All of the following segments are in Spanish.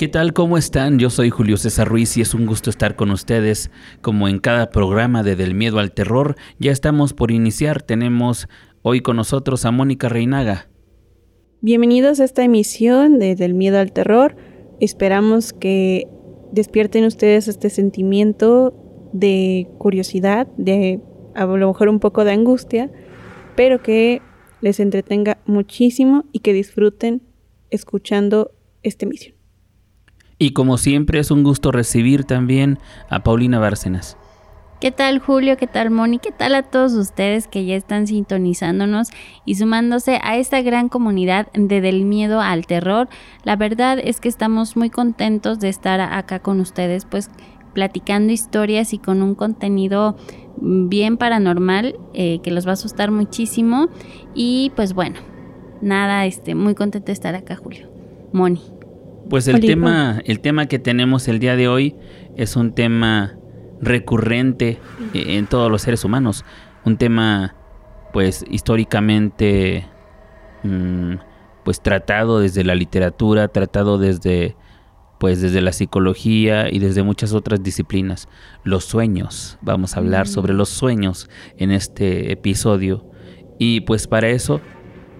¿Qué tal? ¿Cómo están? Yo soy Julio César Ruiz y es un gusto estar con ustedes. Como en cada programa de Del Miedo al Terror, ya estamos por iniciar. Tenemos hoy con nosotros a Mónica Reinaga. Bienvenidos a esta emisión de Del Miedo al Terror. Esperamos que despierten ustedes este sentimiento de curiosidad, de a lo mejor un poco de angustia, pero que les entretenga muchísimo y que disfruten escuchando esta emisión. Y como siempre es un gusto recibir también a Paulina Bárcenas. ¿Qué tal Julio? ¿Qué tal Moni? ¿Qué tal a todos ustedes que ya están sintonizándonos y sumándose a esta gran comunidad de Del Miedo al Terror? La verdad es que estamos muy contentos de estar acá con ustedes, pues platicando historias y con un contenido bien paranormal eh, que los va a asustar muchísimo. Y pues bueno, nada, este, muy contento de estar acá, Julio. Moni. Pues el tema, el tema que tenemos el día de hoy es un tema recurrente en todos los seres humanos, un tema pues históricamente mm, pues tratado desde la literatura, tratado desde pues desde la psicología y desde muchas otras disciplinas. Los sueños, vamos a hablar mm. sobre los sueños en este episodio. Y pues para eso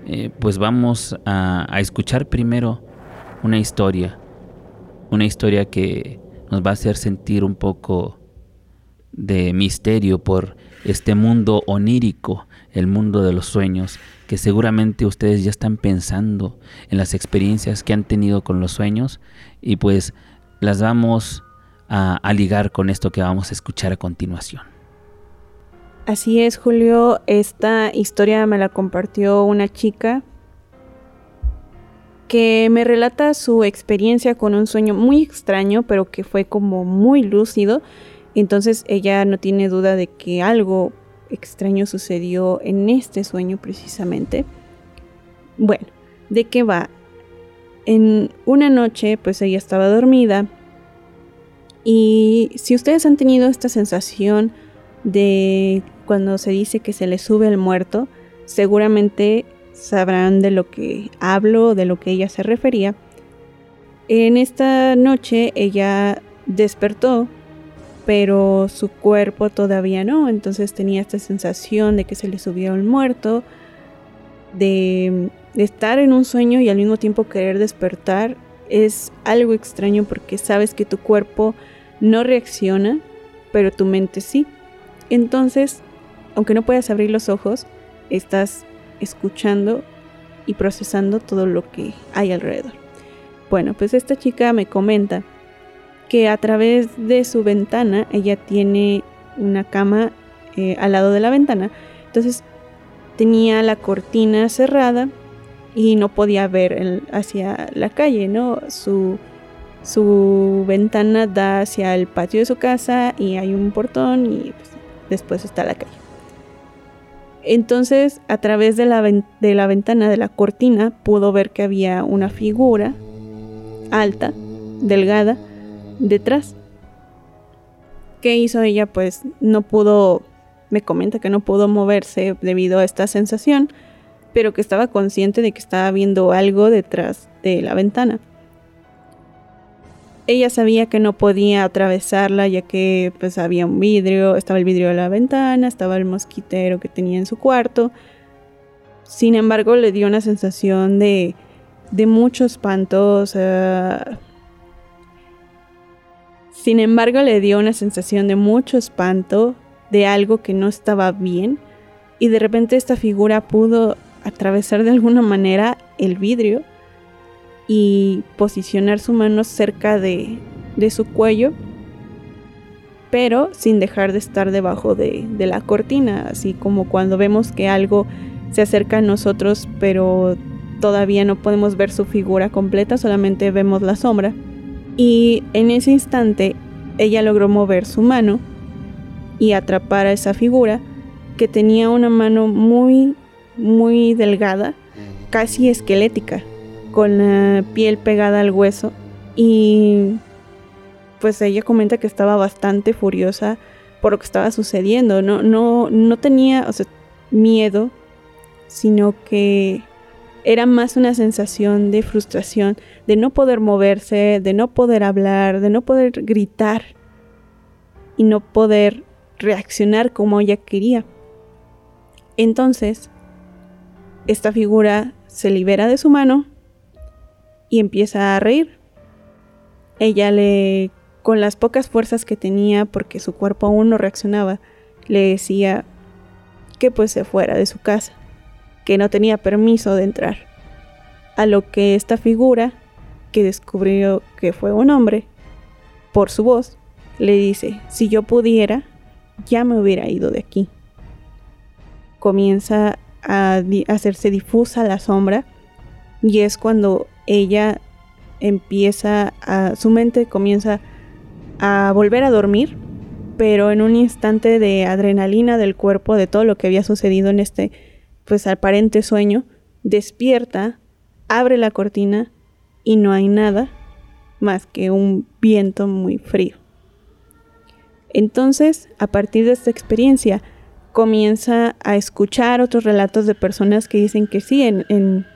eh, pues vamos a, a escuchar primero una historia, una historia que nos va a hacer sentir un poco de misterio por este mundo onírico, el mundo de los sueños, que seguramente ustedes ya están pensando en las experiencias que han tenido con los sueños y pues las vamos a, a ligar con esto que vamos a escuchar a continuación. Así es, Julio, esta historia me la compartió una chica que me relata su experiencia con un sueño muy extraño, pero que fue como muy lúcido. Entonces ella no tiene duda de que algo extraño sucedió en este sueño precisamente. Bueno, ¿de qué va? En una noche, pues ella estaba dormida. Y si ustedes han tenido esta sensación de cuando se dice que se le sube el muerto, seguramente sabrán de lo que hablo, de lo que ella se refería. En esta noche ella despertó, pero su cuerpo todavía no, entonces tenía esta sensación de que se le subió el muerto, de, de estar en un sueño y al mismo tiempo querer despertar. Es algo extraño porque sabes que tu cuerpo no reacciona, pero tu mente sí. Entonces, aunque no puedas abrir los ojos, estás escuchando y procesando todo lo que hay alrededor. Bueno, pues esta chica me comenta que a través de su ventana ella tiene una cama eh, al lado de la ventana. Entonces tenía la cortina cerrada y no podía ver hacia la calle, ¿no? Su, su ventana da hacia el patio de su casa y hay un portón y pues, después está la calle. Entonces, a través de la, de la ventana de la cortina, pudo ver que había una figura alta, delgada, detrás. ¿Qué hizo ella? Pues no pudo, me comenta que no pudo moverse debido a esta sensación, pero que estaba consciente de que estaba viendo algo detrás de la ventana. Ella sabía que no podía atravesarla ya que pues había un vidrio, estaba el vidrio de la ventana, estaba el mosquitero que tenía en su cuarto. Sin embargo, le dio una sensación de, de mucho espanto. sin embargo, le dio una sensación de mucho espanto, de algo que no estaba bien. Y de repente esta figura pudo atravesar de alguna manera el vidrio y posicionar su mano cerca de, su cuello, pero sin dejar de estar debajo de, de la cortina, así como cuando vemos que algo se acerca a nosotros, pero todavía no podemos ver su figura completa, solamente vemos la sombra. Y en ese instante ella logró mover su mano y atrapar a esa figura que tenía una mano muy, muy delgada, casi esquelética con la piel pegada al hueso y pues ella comenta que estaba bastante furiosa por lo que estaba sucediendo, no, no, no tenía miedo, sino que era más una sensación de frustración, de no poder moverse, de no poder hablar, de no poder gritar y no poder reaccionar como ella quería. Entonces, esta figura se libera de su mano y empieza a reír. Ella le, con las pocas fuerzas que tenía, porque su cuerpo aún no reaccionaba, le decía que pues se fuera de su casa que no tenía permiso de entrar. A lo que esta figura, que descubrió que fue un hombre, por su voz, le dice, si yo pudiera, ya me hubiera ido de aquí. Comienza a hacerse difusa la sombra y es cuando ella empieza a, su mente comienza a volver a dormir, pero en un instante de adrenalina del cuerpo, de todo lo que había sucedido en este pues aparente sueño, despierta, abre la cortina y no hay nada más que un viento muy frío. Entonces, a partir de esta experiencia, comienza a escuchar otros relatos de personas que dicen que sí, en,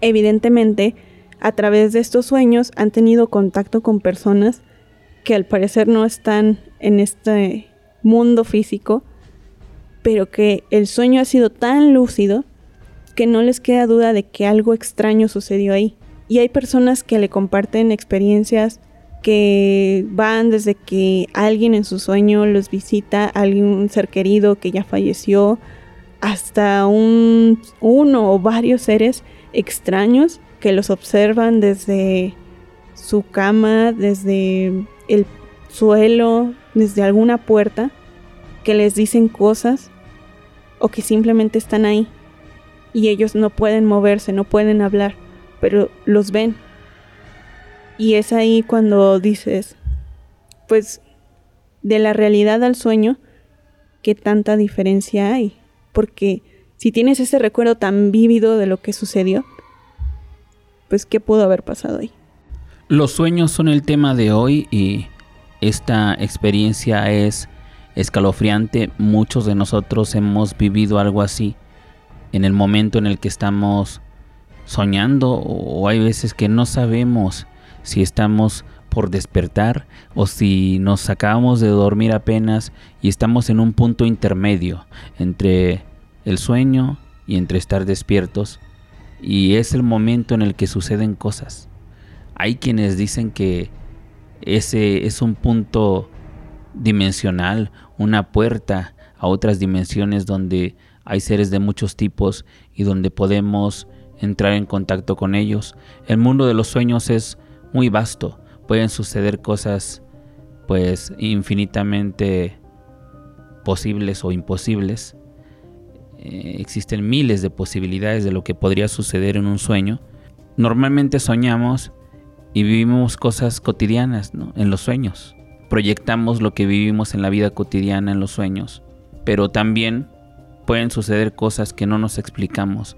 evidentemente, a través de estos sueños han tenido contacto con personas que al parecer no están en este mundo físico, pero que el sueño ha sido tan lúcido que no les queda duda de que algo extraño sucedió ahí. Y hay personas que le comparten experiencias que van desde que alguien en su sueño los visita, algún ser querido que ya falleció, hasta un, uno o varios seres extraños que los observan desde su cama, desde el suelo, desde alguna puerta, que les dicen cosas o que simplemente están ahí y ellos no pueden moverse, no pueden hablar, pero los ven. Y es ahí cuando dices, pues de la realidad al sueño, ¿qué tanta diferencia hay? Porque si tienes ese recuerdo tan vívido de lo que sucedió, pues ¿qué pudo haber pasado ahí? Los sueños son el tema de hoy y esta experiencia es escalofriante. Muchos de nosotros hemos vivido algo así en el momento en el que estamos soñando o hay veces que no sabemos si estamos por despertar o si nos acabamos de dormir apenas y estamos en un punto intermedio entre el sueño y entre estar despiertos y es el momento en el que suceden cosas. Hay quienes dicen que ese es un punto dimensional, una puerta a otras dimensiones donde hay seres de muchos tipos y donde podemos entrar en contacto con ellos. El mundo de los sueños es muy vasto, pueden suceder cosas pues infinitamente posibles o imposibles. Eh, existen miles de posibilidades de lo que podría suceder en un sueño. Normalmente soñamos y vivimos cosas cotidianas en los sueños proyectamos lo que vivimos en la vida cotidiana en los sueños, pero también pueden suceder cosas que no nos explicamos.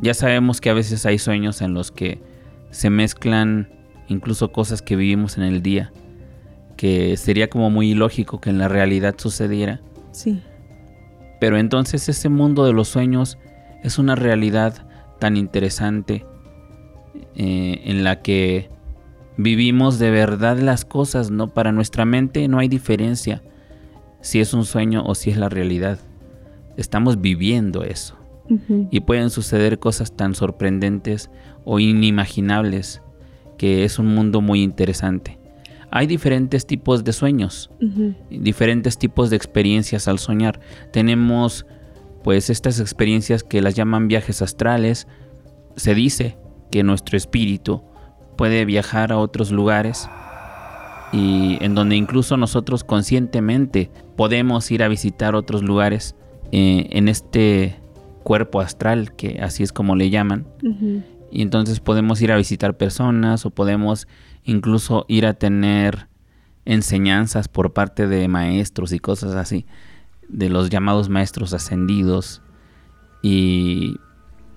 Ya sabemos que a veces hay sueños en los que se mezclan incluso cosas que vivimos en el día, que sería como muy ilógico que en la realidad sucediera. Sí. Pero entonces ese mundo de los sueños es una realidad tan interesante eh, en la que vivimos de verdad las cosas, ¿no? Para nuestra mente no hay diferencia si es un sueño o si es la realidad. Estamos viviendo eso. Y pueden suceder cosas tan sorprendentes o inimaginables que es un mundo muy interesante. Hay diferentes tipos de sueños, diferentes tipos de experiencias al soñar. Tenemos pues estas experiencias que las llaman viajes astrales. Se dice que nuestro espíritu puede viajar a otros lugares y en donde incluso nosotros conscientemente podemos ir a visitar otros lugares eh, en este cuerpo astral, que así es como le llaman. Y entonces podemos ir a visitar personas o podemos incluso ir a tener enseñanzas por parte de maestros y cosas así, de los llamados maestros ascendidos. Y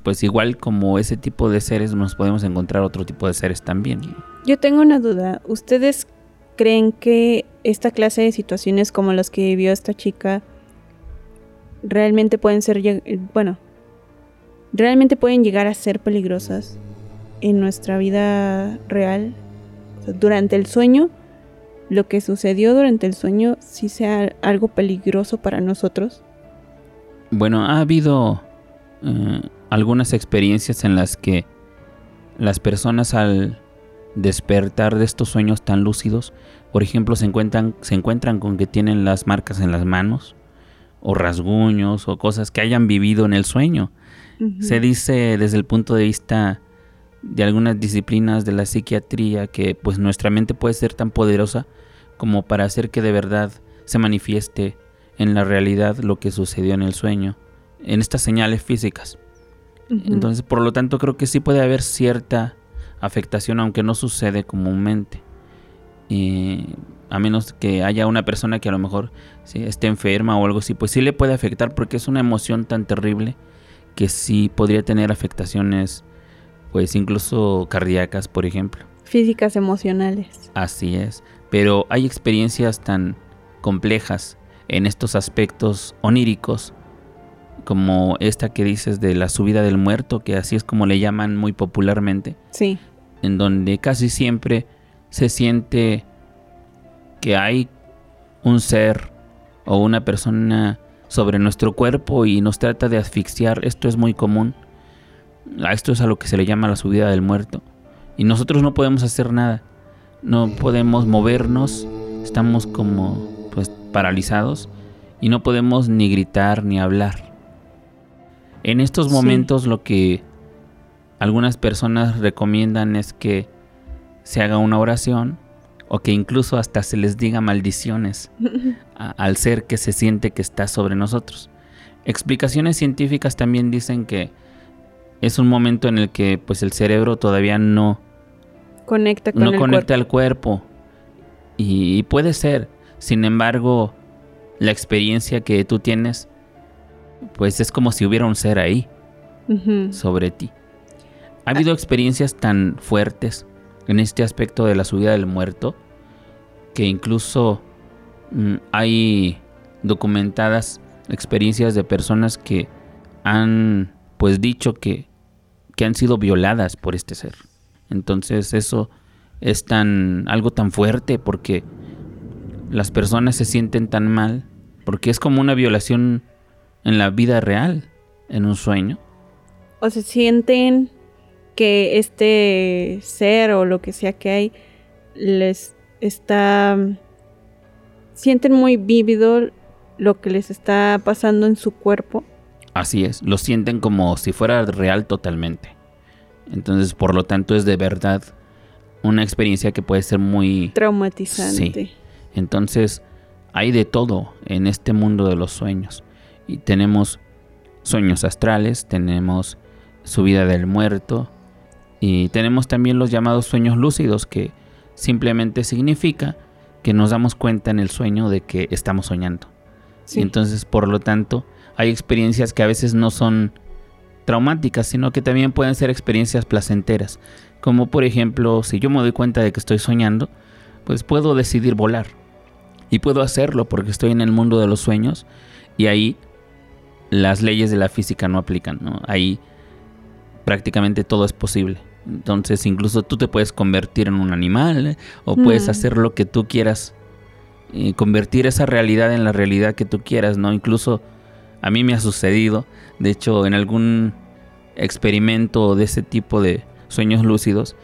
pues igual como ese tipo de seres nos podemos encontrar otro tipo de seres también. Yo tengo una duda. ¿Ustedes creen que esta clase de situaciones como las que vivió esta chica realmente pueden ser, bueno, realmente pueden llegar a ser peligrosas en nuestra vida real. Durante el sueño, lo que sucedió durante el sueño sí sea algo peligroso para nosotros. Bueno, ha habido eh, algunas experiencias en las que las personas al despertar de estos sueños tan lúcidos, por ejemplo, se encuentran, se encuentran con que tienen las marcas en las manos, o rasguños, o cosas que hayan vivido en el sueño. Se dice desde el punto de vista de algunas disciplinas de la psiquiatría que pues nuestra mente puede ser tan poderosa como para hacer que de verdad se manifieste en la realidad lo que sucedió en el sueño, en estas señales físicas. Entonces, por lo tanto, creo que sí puede haber cierta afectación, aunque no sucede comúnmente. a menos que haya una persona que a lo mejor esté enferma o algo así, pues sí le puede afectar porque es una emoción tan terrible que sí podría tener afectaciones, pues incluso cardíacas, por ejemplo. Físicas, emocionales. Así es. Pero hay experiencias tan complejas en estos aspectos oníricos como esta que dices de la subida del muerto, que así es como le llaman muy popularmente. Sí. En donde casi siempre se siente que hay un ser o una persona sobre nuestro cuerpo y nos trata de asfixiar. Esto es muy común. A esto es a lo que se le llama la subida del muerto. Y nosotros no podemos hacer nada. No podemos movernos. Estamos como pues paralizados y no podemos ni gritar ni hablar. En estos momentos lo que algunas personas recomiendan es que se haga una oración o que incluso hasta se les diga maldiciones al ser que se siente que está sobre nosotros. Explicaciones científicas también dicen que es un momento en el que pues el cerebro todavía no conecta con no conecta al cuerpo y puede ser. Sin embargo, la experiencia que tú tienes pues es como si hubiera un ser ahí sobre ti. ¿Ha habido ah. experiencias tan fuertes en este aspecto de la subida del muerto que incluso mm, hay documentadas experiencias de personas que han pues dicho que, que han sido violadas por este ser. Entonces eso es tan algo tan fuerte porque las personas se sienten tan mal porque es como una violación en la vida real, en un sueño. O se sienten que este ser o lo que sea que hay les está sienten muy vívido lo que les está pasando en su cuerpo. Así es, lo sienten como si fuera real totalmente. Entonces, por lo tanto, es de verdad una experiencia que puede ser muy traumatizante. Entonces, hay de todo en este mundo de los sueños. Y tenemos sueños astrales, tenemos subida del muerto y tenemos también los llamados sueños lúcidos que simplemente significa que nos damos cuenta en el sueño de que estamos soñando. Entonces, por lo tanto, hay experiencias que a veces no son traumáticas, sino que también pueden ser experiencias placenteras. Como por ejemplo, si yo me doy cuenta de que estoy soñando, pues puedo decidir volar. Y puedo hacerlo porque estoy en el mundo de los sueños y ahí las leyes de la física no aplican, ¿no? Ahí prácticamente todo es posible. Entonces incluso tú te puedes convertir en un animal ¿eh? o puedes mm. hacer lo que tú quieras. Y convertir esa realidad en la realidad que tú quieras, ¿no? Incluso a mí me ha sucedido, de hecho en algún experimento de ese tipo de sueños lúcidos,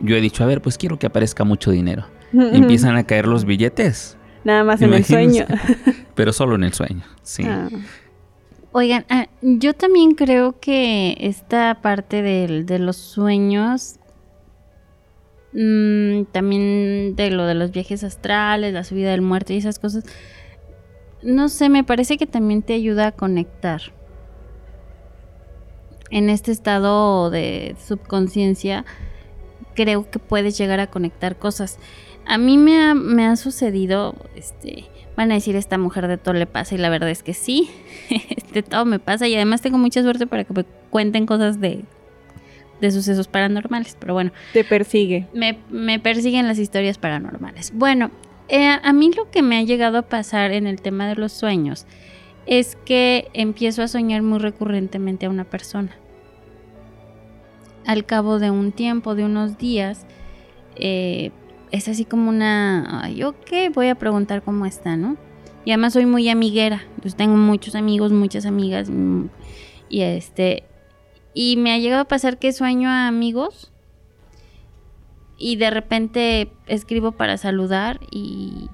yo he dicho, a ver, pues quiero que aparezca mucho dinero. Empiezan a caer los billetes. Nada más en el sueño. Pero solo en el sueño, sí. Ah. Oigan, ah, yo también creo que esta parte de, los sueños, mm, también de lo de los viajes astrales, la subida del muerto y esas cosas, no sé, me parece que también te ayuda a conectar. En este estado de subconsciencia, creo que puedes llegar a conectar cosas. A mí me ha, me ha sucedido, este, van a decir esta mujer de todo le pasa y la verdad es que sí, de todo me pasa y además tengo mucha suerte para que me cuenten cosas de, de sucesos paranormales, pero bueno. Te persigue. Me, me persiguen las historias paranormales. Bueno, eh, a mí lo que me ha llegado a pasar en el tema de los sueños es que empiezo a soñar muy recurrentemente a una persona. al cabo de un tiempo, de unos días, eh, es así como una, ay, ok, voy a preguntar cómo está, ¿no? Y además soy muy amiguera, pues tengo muchos amigos, muchas amigas, mm, y este, y me ha llegado a pasar que sueño a amigos y de repente escribo para saludar y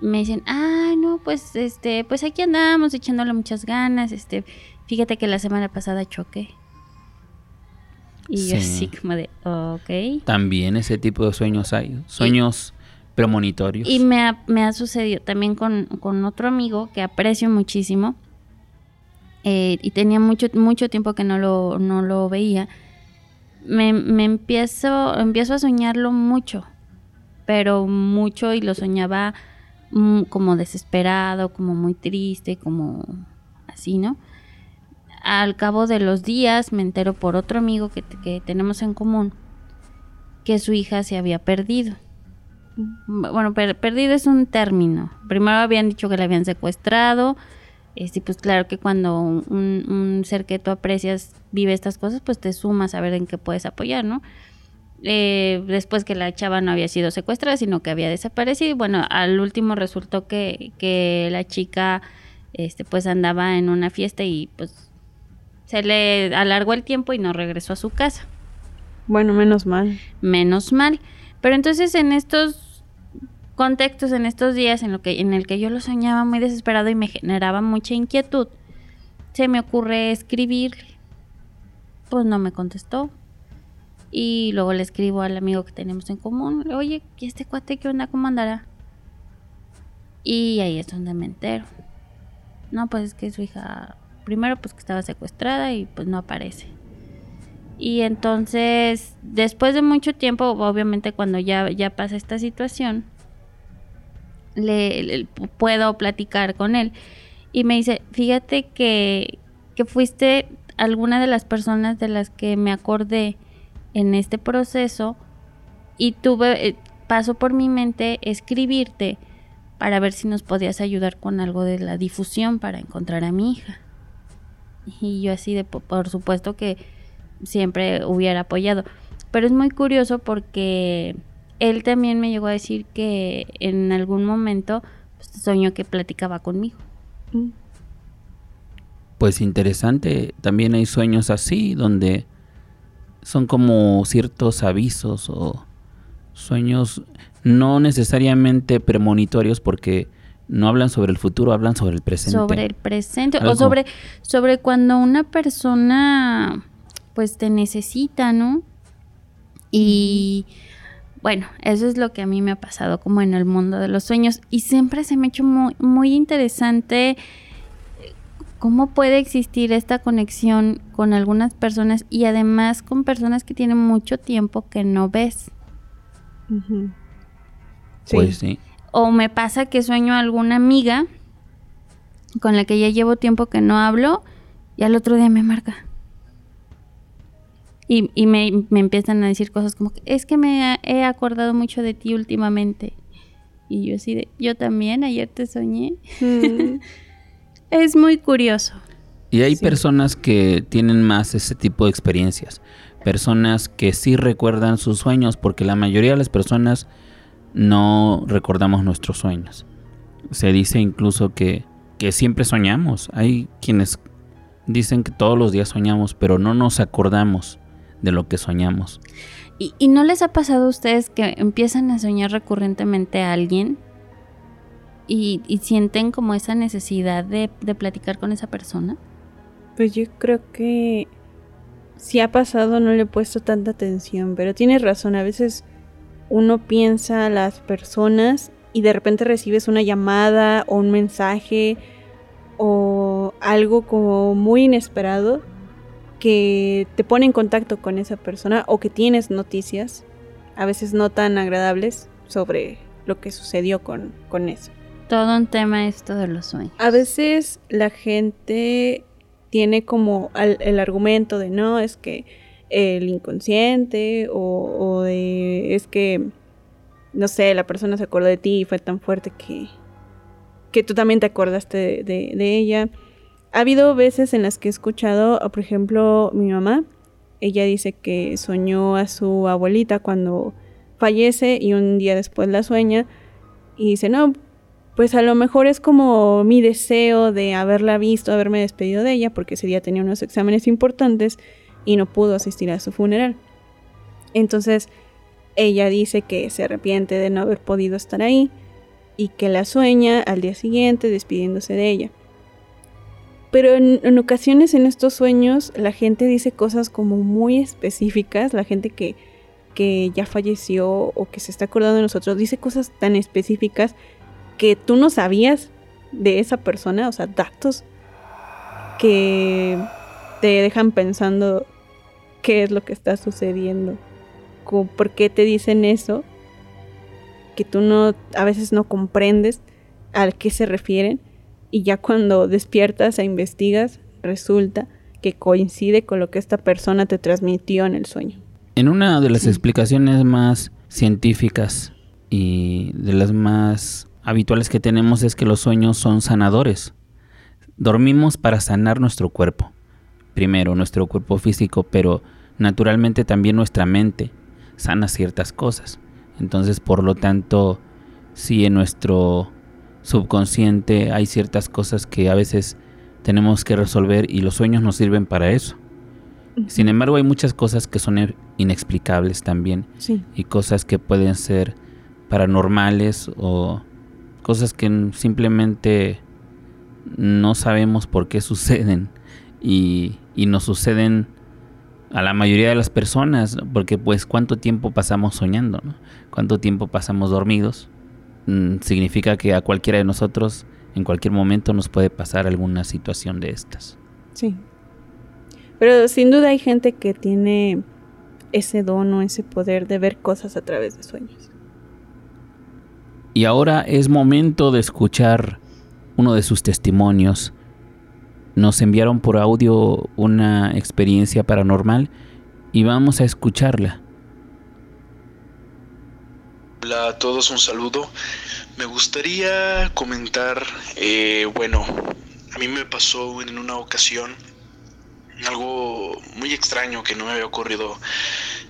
me dicen, ah, no, pues este, pues aquí andamos echándole muchas ganas, este, fíjate que la semana pasada choqué. Y yo así como de, ok. También ese tipo de sueños hay, sueños premonitorios. Y me ha, me ha sucedido también con, otro amigo que aprecio muchísimo. Eh, y tenía mucho, mucho tiempo que no lo, no lo veía. Me, me empiezo, empiezo a soñarlo mucho, pero mucho y lo soñaba mm, como desesperado, como muy triste, como así, ¿no? al cabo de los días me entero por otro amigo que, tenemos en común que su hija se había perdido. Mm. Bueno, perdido es un término. Primero habían dicho que la habían secuestrado. Este, pues claro que cuando un, ser que tú aprecias vive estas cosas, pues te sumas a ver en qué puedes apoyar, ¿no? Eh, después que la chava no había sido secuestrada, sino que había desaparecido. Bueno, al último resultó que, que la chica este, pues andaba en una fiesta y pues se le alargó el tiempo y no regresó a su casa. Bueno, menos mal. Menos mal. Pero entonces en estos contextos, en estos días en, lo que, en el que yo lo soñaba muy desesperado y me generaba mucha inquietud, se me ocurre escribirle. Pues no me contestó. Y luego le escribo al amigo que tenemos en común, oye, ¿y este cuate qué onda? ¿Cómo andará? Y ahí es donde me entero. No, pues es que su hija primero pues que estaba secuestrada y pues no aparece. Y entonces, después de mucho tiempo, obviamente cuando ya, ya pasa esta situación, le, puedo platicar con él. Y me dice, fíjate que, que fuiste alguna de las personas de las que me acordé en este proceso y tuve, eh, paso por mi mente escribirte para ver si nos podías ayudar con algo de la difusión para encontrar a mi hija. Y yo así de, por supuesto que siempre hubiera apoyado. Pero es muy curioso porque él también me llegó a decir que en algún momento pues, soñó que platicaba conmigo. Mm. Pues interesante, también hay sueños así donde son como ciertos avisos o sueños no necesariamente premonitorios porque no hablan sobre el futuro, hablan sobre el presente. Sobre el presente o sobre, sobre cuando una persona pues te necesita, ¿no? Y bueno, eso es lo que a mí me ha pasado como en el mundo de los sueños y siempre se me ha hecho muy, muy interesante eh, cómo puede existir esta conexión con algunas personas y además con personas que tienen mucho tiempo que no ves. Pues sí. O me pasa que sueño a alguna amiga con la que ya llevo tiempo que no hablo y al otro día me marca. Y, me, empiezan a decir cosas como que es que me he acordado mucho de ti últimamente. Y yo así de, yo también, ayer te soñé. Mm. es muy curioso. Y hay personas que tienen más ese tipo de experiencias. Personas que sí recuerdan sus sueños, porque la mayoría de las personas no recordamos nuestros sueños. Se dice incluso que, siempre soñamos. Hay quienes dicen que todos los días soñamos, pero no nos acordamos de lo que soñamos. ¿Y, no les ha pasado a ustedes que empiezan a soñar recurrentemente a alguien y, sienten como esa necesidad de, de, platicar con esa persona? Pues yo creo que si ha pasado no le he puesto tanta atención, pero tienes razón, a veces uno piensa las personas y de repente recibes una llamada o un mensaje o algo como muy inesperado que te pone en contacto con esa persona o que tienes noticias, a veces no tan agradables, sobre lo que sucedió con, con eso. Todo un tema esto de los sueños. A veces la gente tiene como el argumento de no, es que el inconsciente o, de es que, no sé, la persona se acordó de ti y fue tan fuerte que, que tú también te acordaste de, ella. Ha habido veces en las que he escuchado, por ejemplo, mi mamá ella dice que soñó a su abuelita cuando fallece y un día después la sueña y dice, no, pues a lo mejor es como mi deseo de haberla visto, haberme despedido de ella, porque ese día tenía unos exámenes importantes y no pudo asistir a su funeral. Entonces ella dice que se arrepiente de no haber podido estar ahí y que la sueña al día siguiente despidiéndose de ella. Pero en, ocasiones en estos sueños la gente dice cosas como muy específicas, la gente que, que ya falleció o que se está acordando de nosotros dice cosas tan específicas que tú no sabías de esa persona, o sea, datos que te dejan pensando qué es lo que está sucediendo, por qué te dicen eso, que tú no a veces no comprendes a qué se refieren y ya cuando despiertas e investigas resulta que coincide con lo que esta persona te transmitió en el sueño. En una de las explicaciones más científicas y de las más habituales que tenemos es que los sueños son sanadores. Dormimos para sanar nuestro cuerpo. Primero nuestro cuerpo físico, pero naturalmente también nuestra mente sana ciertas cosas. Entonces, por lo tanto, si en nuestro subconsciente hay ciertas cosas que a veces tenemos que resolver y los sueños nos sirven para eso. Sin embargo, hay muchas cosas que son inexplicables también y cosas que pueden ser paranormales o cosas que simplemente no sabemos por qué suceden y, y nos suceden a la mayoría de las personas, porque pues cuánto tiempo pasamos soñando, ¿no? Cuánto tiempo pasamos dormidos, mm, significa que a cualquiera de nosotros en cualquier momento nos puede pasar alguna situación de estas. Sí. Pero sin duda hay gente que tiene ese don o ese poder de ver cosas a través de sueños. Y ahora es momento de escuchar uno de sus testimonios. Nos enviaron por audio una experiencia paranormal y vamos a escucharla. Hola a todos, un saludo. Me gustaría comentar, eh, bueno, a mí me pasó en una ocasión algo muy extraño que no me había ocurrido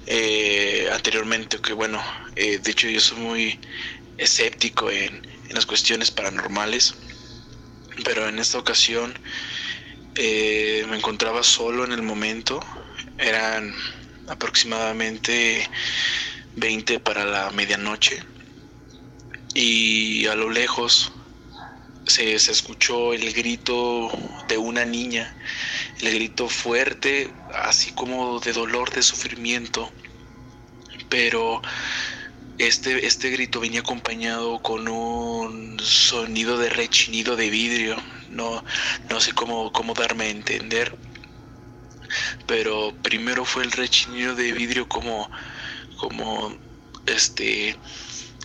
eh, anteriormente, que bueno, eh, de hecho yo soy muy escéptico en, las cuestiones paranormales, pero en esta ocasión eh, me encontraba solo en el momento, eran aproximadamente 20 para la medianoche y a lo lejos se, se, escuchó el grito de una niña, el grito fuerte, así como de dolor, de sufrimiento, pero este, este grito venía acompañado con un sonido de rechinido de vidrio. No, no sé cómo, cómo darme a entender. Pero primero fue el rechinido de vidrio como, como, este,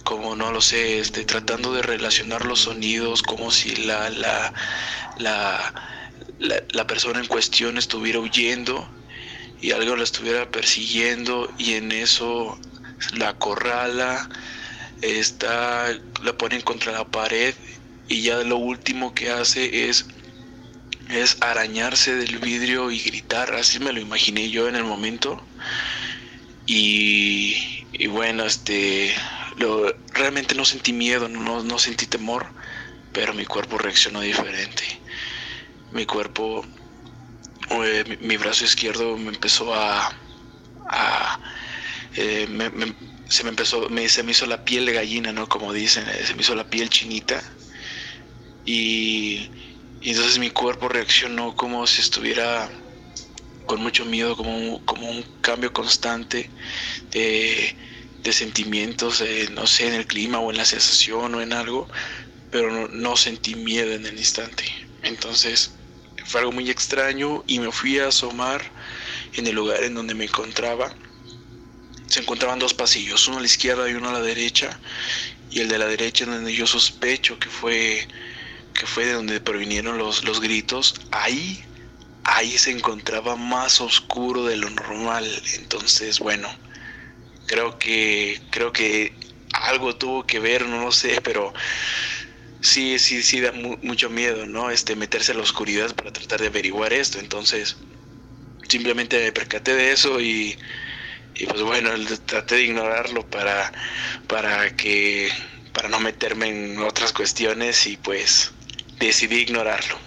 como no lo sé, este, tratando de relacionar los sonidos como si la, la, la, la, persona en cuestión estuviera huyendo y algo la estuviera persiguiendo y en eso la acorrala, está, la ponen contra la pared y ya lo último que hace es es arañarse del vidrio y gritar, así me lo imaginé yo en el momento. Y, bueno, este, realmente no sentí miedo, no, no sentí temor, pero mi cuerpo reaccionó diferente. Mi cuerpo, eh, mi, brazo izquierdo me empezó a, a eh, se me empezó, me, se me hizo la piel de gallina, ¿no? Como dicen, eh, se me hizo la piel chinita. Y, entonces mi cuerpo reaccionó como si estuviera con mucho miedo, como un, como un cambio constante de, sentimientos, no sé, en el clima o en la sensación o en algo, pero no, sentí miedo en el instante. Entonces fue algo muy extraño y me fui a asomar en el lugar en donde me encontraba se encontraban dos pasillos, uno a la izquierda y uno a la derecha, y el de la derecha donde yo sospecho que fue que fue de donde provinieron los, los gritos, ahí ahí se encontraba más oscuro de lo normal. Entonces, bueno, creo que creo que algo tuvo que ver, no lo sé, pero sí, sí, sí da mucho miedo, ¿no? Este meterse a la oscuridad para tratar de averiguar esto. Entonces, simplemente me percaté de eso y, y pues bueno, traté de ignorarlo para, para que para no meterme en otras cuestiones y pues decidí ignorarlo.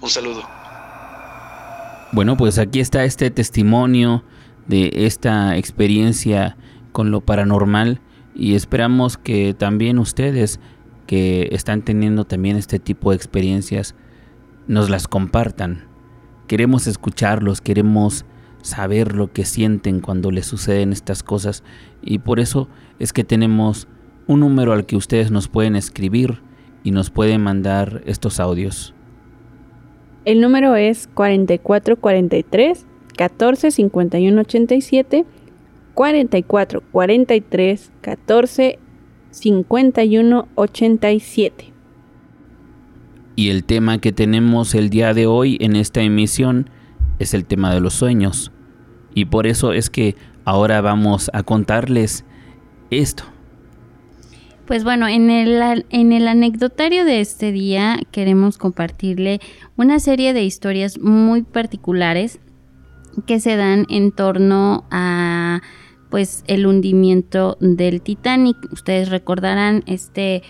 Un saludo. Bueno, pues aquí está este testimonio de esta experiencia con lo paranormal y esperamos que también ustedes que están teniendo también este tipo de experiencias nos las compartan. Queremos escucharlos, queremos saber lo que sienten cuando les suceden estas cosas y por eso es que tenemos un número al que ustedes nos pueden escribir y nos pueden mandar estos audios. El número es 4443 14 51 87 44 43 14 51 87. Y el tema que tenemos el día de hoy en esta emisión es el tema de los sueños. Y por eso es que ahora vamos a contarles esto. Pues bueno, en el, anecdotario de este día queremos compartirle una serie de historias muy particulares que se dan en torno a pues el hundimiento del Titanic. Ustedes recordarán este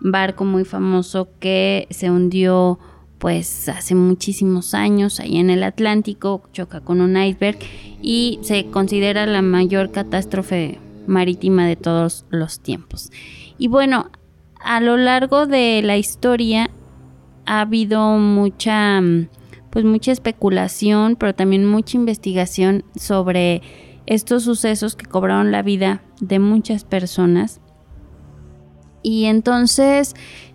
barco muy famoso que se hundió pues hace muchísimos años ahí en el Atlántico, choca con un iceberg y se considera la mayor catástrofe marítima de todos los tiempos. Y bueno, a lo largo de la historia ha habido mucha, pues mucha especulación, pero también mucha investigación sobre estos sucesos que cobraron la vida de muchas personas. Y entonces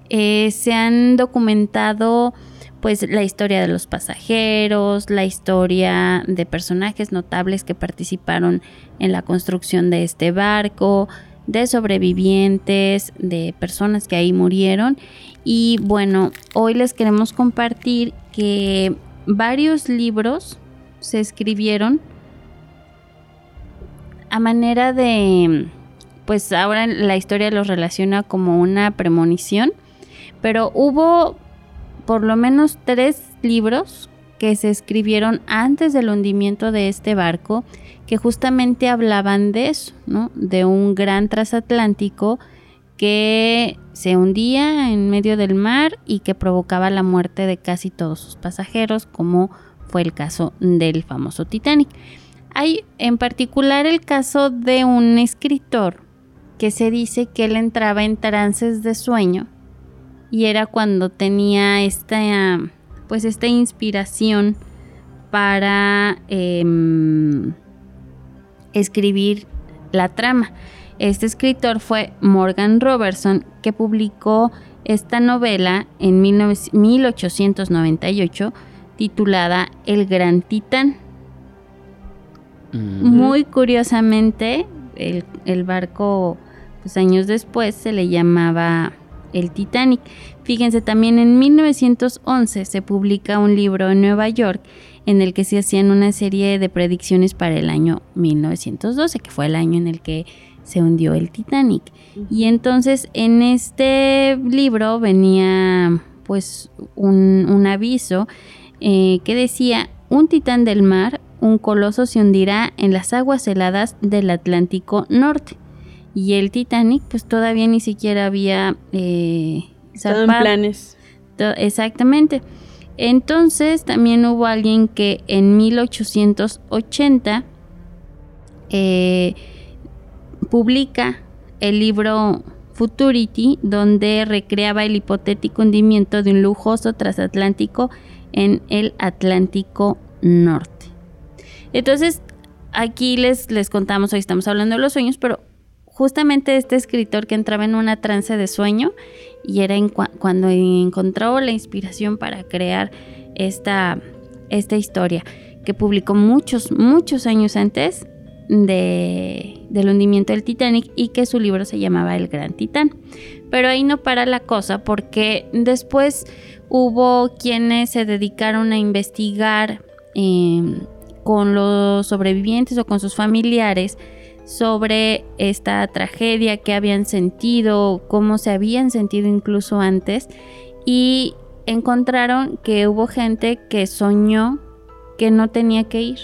eh, se han documentado pues la historia de los pasajeros, la historia de personajes notables que participaron en la construcción de este barco, de sobrevivientes, de personas que ahí murieron. Y bueno, hoy les queremos compartir que varios libros se escribieron a manera de, pues ahora la historia los relaciona como una premonición, pero hubo por lo menos tres libros que se escribieron antes del hundimiento de este barco que justamente hablaban de eso, ¿no? De un gran transatlántico que se hundía en medio del mar y que provocaba la muerte de casi todos sus pasajeros, como fue el caso del famoso Titanic. Hay en particular el caso de un escritor que se dice que él entraba en trances de sueño y era cuando tenía esta pues esta inspiración para em, escribir la trama. Este escritor fue Morgan Robertson, que publicó esta novela en 1898 titulada El Gran Titán. Muy curiosamente, el, barco, pues años después, se le llamaba el Titanic. Fíjense, también en 1911 se publica un libro en Nueva York en el que se hacían una serie de predicciones para el año 1912, que fue el año en el que se hundió el Titanic. Y entonces en este libro venía pues un, aviso eh, que decía, un titán del mar, un coloso se hundirá en las aguas heladas del Atlántico Norte. Y el Titanic pues todavía ni siquiera había... Eh, en planes. Exactamente. Entonces también hubo alguien que en 1880 eh, publica el libro Futurity, donde recreaba el hipotético hundimiento de un lujoso transatlántico en el Atlántico Norte. Entonces, aquí les, les contamos, hoy estamos hablando de los sueños, pero justamente este escritor que entraba en una trance de sueño y era cuando encontró la inspiración para crear esta, esta historia que publicó muchos, muchos años antes de, del hundimiento del Titanic y que su libro se llamaba El Gran Titán. Pero ahí no para la cosa porque después hubo quienes se dedicaron a investigar em, con los sobrevivientes o con sus familiares sobre esta tragedia que habían sentido, cómo se habían sentido incluso antes y encontraron que hubo gente que soñó que no tenía que ir.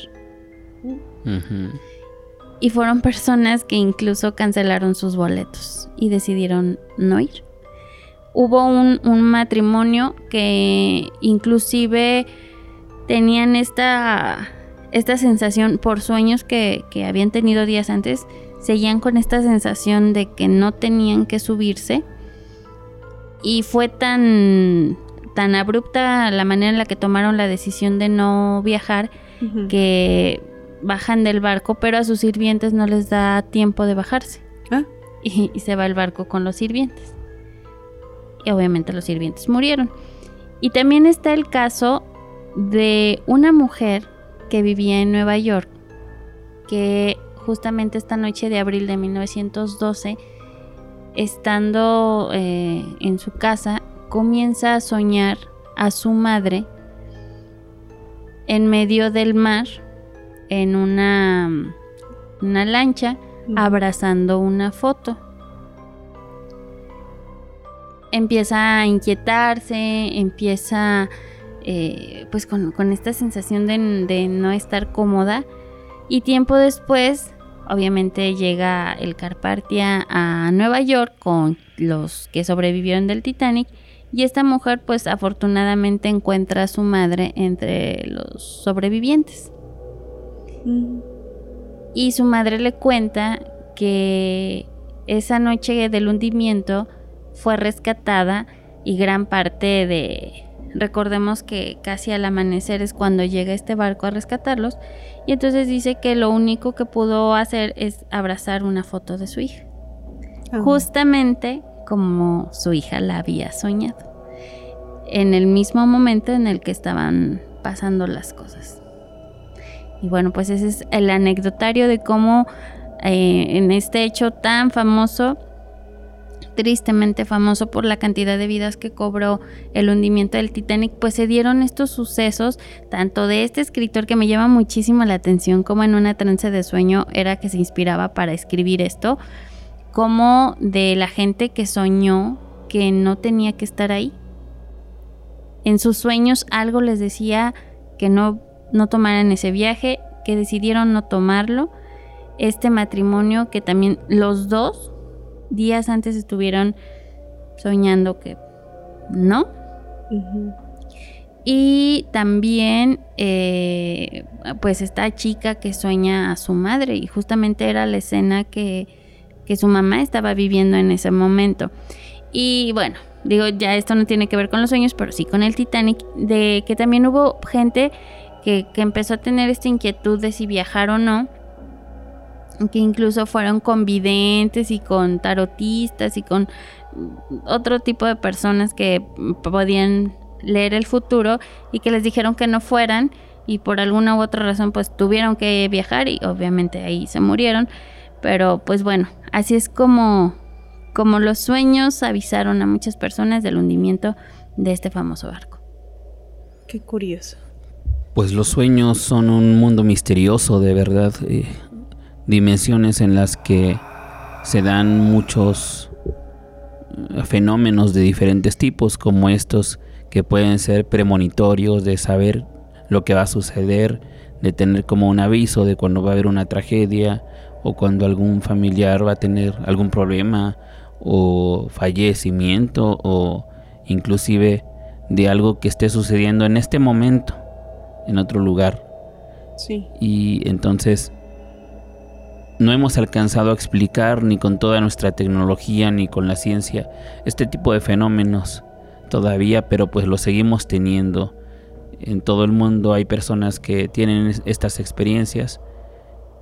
Y fueron personas que incluso cancelaron sus boletos y decidieron no ir. Hubo un, matrimonio que inclusive tenían esta, esta sensación por sueños que, que habían tenido días antes, seguían con esta sensación de que no tenían que subirse. Y fue tan, tan abrupta la manera en la que tomaron la decisión de no viajar que bajan del barco, pero a sus sirvientes no les da tiempo de bajarse. Ah. Y, se va el barco con los sirvientes. Y obviamente los sirvientes murieron. Y también está el caso de una mujer que vivía en Nueva York, que justamente esta noche de abril de 1912, estando eh, en su casa, comienza a soñar a su madre en medio del mar en una, una lancha abrazando una foto. Empieza a inquietarse, empieza eh, pues con, esta sensación de, no estar cómoda. Y tiempo después obviamente llega el Carpathia a Nueva York con los que sobrevivieron del Titanic. Y esta mujer pues afortunadamente encuentra a su madre entre los sobrevivientes. Y su madre le cuenta que esa noche del hundimiento fue rescatada y gran parte de... Recordemos que casi al amanecer es cuando llega este barco a rescatarlos y entonces dice que lo único que pudo hacer es abrazar una foto de su hija. Ah. Justamente como su hija la había soñado. En el mismo momento en el que estaban pasando las cosas. Y bueno, pues ese es el anecdotario de cómo eh, en este hecho tan famoso, tristemente famoso por la cantidad de vidas que cobró el hundimiento del Titanic, pues se dieron estos sucesos, tanto de este escritor que me llama muchísimo la atención, como en una trance de sueño era que se inspiraba para escribir esto, como de la gente que soñó que no tenía que estar ahí. En sus sueños algo les decía que no no tomaran ese viaje, que decidieron no tomarlo. Este matrimonio que también los dos días antes estuvieron soñando que no. Y también, eh, pues, esta chica que sueña a su madre, y justamente era la escena que, que su mamá estaba viviendo en ese momento. Y bueno, digo, ya esto no tiene que ver con los sueños, pero sí con el Titanic, de que también hubo gente que, empezó a tener esta inquietud de si viajar o no, que incluso fueron con videntes y con tarotistas y con otro tipo de personas que podían leer el futuro y que les dijeron que no fueran y por alguna u otra razón pues tuvieron que viajar y obviamente ahí se murieron. Pero pues bueno, así es como, como los sueños avisaron a muchas personas del hundimiento de este famoso barco. Qué curioso. Pues los sueños son un mundo misterioso, de verdad. Eh, dimensiones en las que se dan muchos eh, fenómenos de diferentes tipos, como estos que pueden ser premonitorios de saber lo que va a suceder, de tener como un aviso de cuando va a haber una tragedia o cuando algún familiar va a tener algún problema o fallecimiento o inclusive de algo que esté sucediendo en este momento en otro lugar. Sí. Y entonces no hemos alcanzado a explicar ni con toda nuestra tecnología ni con la ciencia este tipo de fenómenos todavía, pero pues lo seguimos teniendo. En todo el mundo hay personas que tienen estas experiencias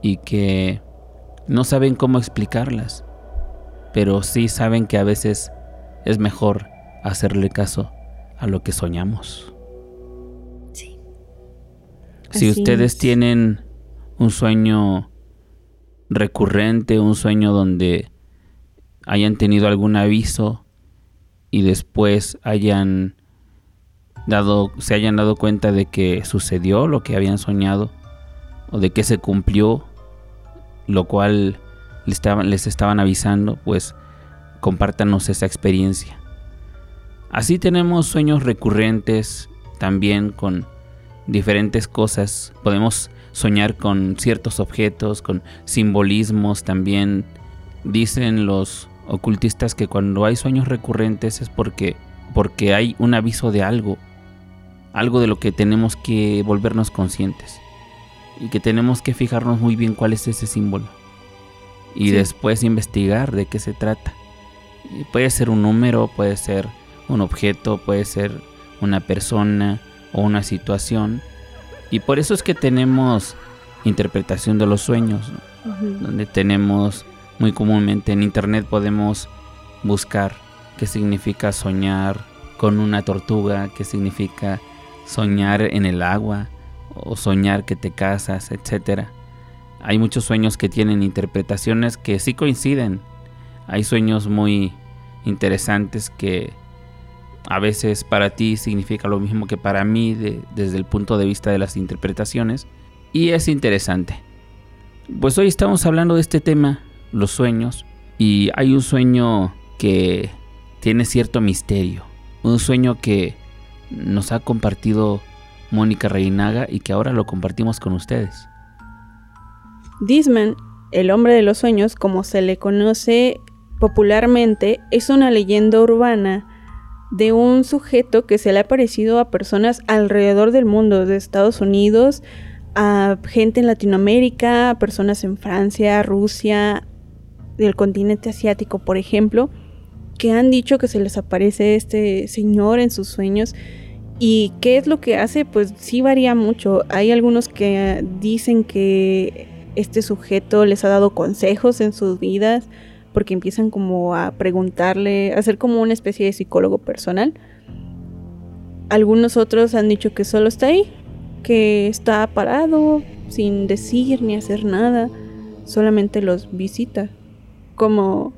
y que no saben cómo explicarlas, pero sí saben que a veces es mejor hacerle caso a lo que soñamos. Si ustedes tienen un sueño recurrente, un sueño donde hayan tenido algún aviso y después hayan dado, se hayan dado cuenta de que sucedió lo que habían soñado o de que se cumplió lo cual les estaban, les estaban avisando, pues compártanos esa experiencia. Así tenemos sueños recurrentes también con diferentes cosas. Podemos soñar con ciertos objetos, con simbolismos también. Dicen los ocultistas que cuando hay sueños recurrentes es porque, porque hay un aviso de algo, algo de lo que tenemos que volvernos conscientes y que tenemos que fijarnos muy bien cuál es ese símbolo y después investigar de qué se trata. puede ser un número, puede ser un objeto, puede ser una persona o una situación. Y por eso es que tenemos interpretación de los sueños, donde tenemos muy comúnmente en internet podemos buscar qué significa soñar con una tortuga, qué significa soñar en el agua o soñar que te casas, etcétera. Hay muchos sueños que tienen interpretaciones que sí coinciden. Hay sueños muy interesantes que a veces para ti significa lo mismo que para mí desde el punto de vista de las interpretaciones. Y es interesante. Pues hoy estamos hablando de este tema, los sueños. Y hay un sueño que tiene cierto misterio. Un sueño que nos ha compartido Mónica Reinaga y que ahora lo compartimos con ustedes. Disman, el hombre de los sueños, como se le conoce popularmente, es una leyenda urbana de un sujeto que se le ha parecido a personas alrededor del mundo, de Estados Unidos, a gente en Latinoamérica, a personas en Francia, Rusia, del continente asiático, por ejemplo, que han dicho que se les aparece este señor en sus sueños. ¿Y qué es lo que hace? Pues sí varía mucho. Hay algunos que dicen que este sujeto les ha dado consejos en sus vidas, porque empiezan como a preguntarle, a ser como una especie de psicólogo personal. Algunos otros han dicho que solo está ahí, que está parado, sin decir ni hacer nada, solamente los visita, como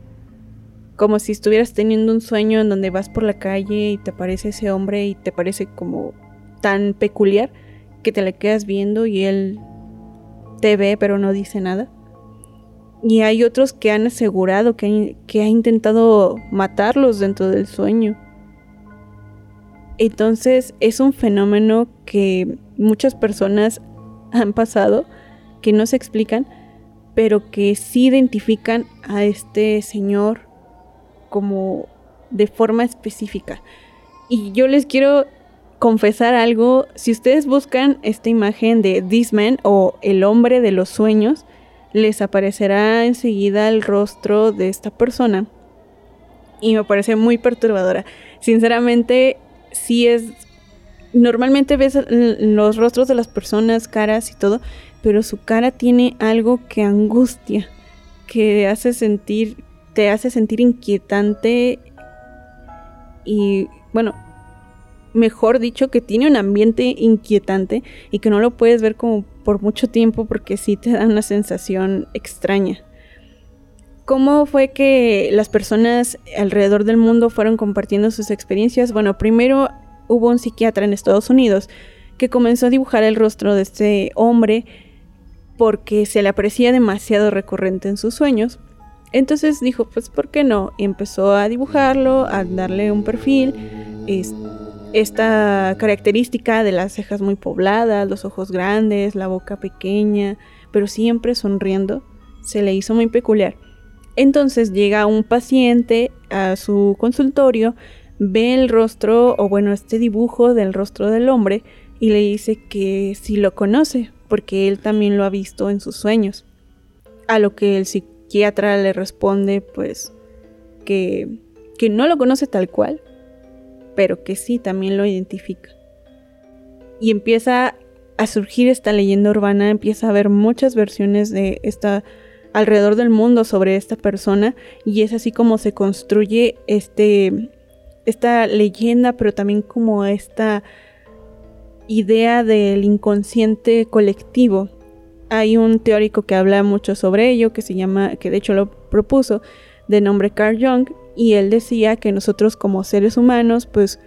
como si estuvieras teniendo un sueño en donde vas por la calle y te aparece ese hombre y te parece como tan peculiar que te le quedas viendo y él te ve pero no dice nada. Y hay otros que han asegurado que, que ha intentado matarlos dentro del sueño. Entonces es un fenómeno que muchas personas han pasado, que no se explican, pero que sí identifican a este señor como de forma específica. Y yo les quiero confesar algo, si ustedes buscan esta imagen de This Man o el hombre de los sueños, les aparecerá enseguida el rostro de esta persona. Y me parece muy perturbadora. Sinceramente, sí es... Normalmente ves los rostros de las personas, caras y todo, pero su cara tiene algo que angustia, que hace sentir, te hace sentir inquietante y, bueno, mejor dicho, que tiene un ambiente inquietante y que no lo puedes ver como por mucho tiempo porque sí te da una sensación extraña. ¿Cómo fue que las personas alrededor del mundo fueron compartiendo sus experiencias? Bueno, primero hubo un psiquiatra en Estados Unidos que comenzó a dibujar el rostro de este hombre porque se le aparecía demasiado recurrente en sus sueños. Entonces dijo, pues, ¿por qué no? Y empezó a dibujarlo, a darle un perfil esta característica de las cejas muy pobladas, los ojos grandes, la boca pequeña, pero siempre sonriendo, se le hizo muy peculiar. Entonces llega un paciente a su consultorio, ve el rostro, o bueno, este dibujo del rostro del hombre, y le dice que sí lo conoce, porque él también lo ha visto en sus sueños. A lo que el psiquiatra le responde, pues, que, que no lo conoce tal cual, pero que sí también lo identifica. Y empieza a surgir esta leyenda urbana, empieza a haber muchas versiones de esta alrededor del mundo sobre esta persona y es así como se construye este esta leyenda, pero también como esta idea del inconsciente colectivo. Hay un teórico que habla mucho sobre ello, que se llama, que de hecho lo propuso, de nombre Carl Jung, y él decía que nosotros como seres humanos pues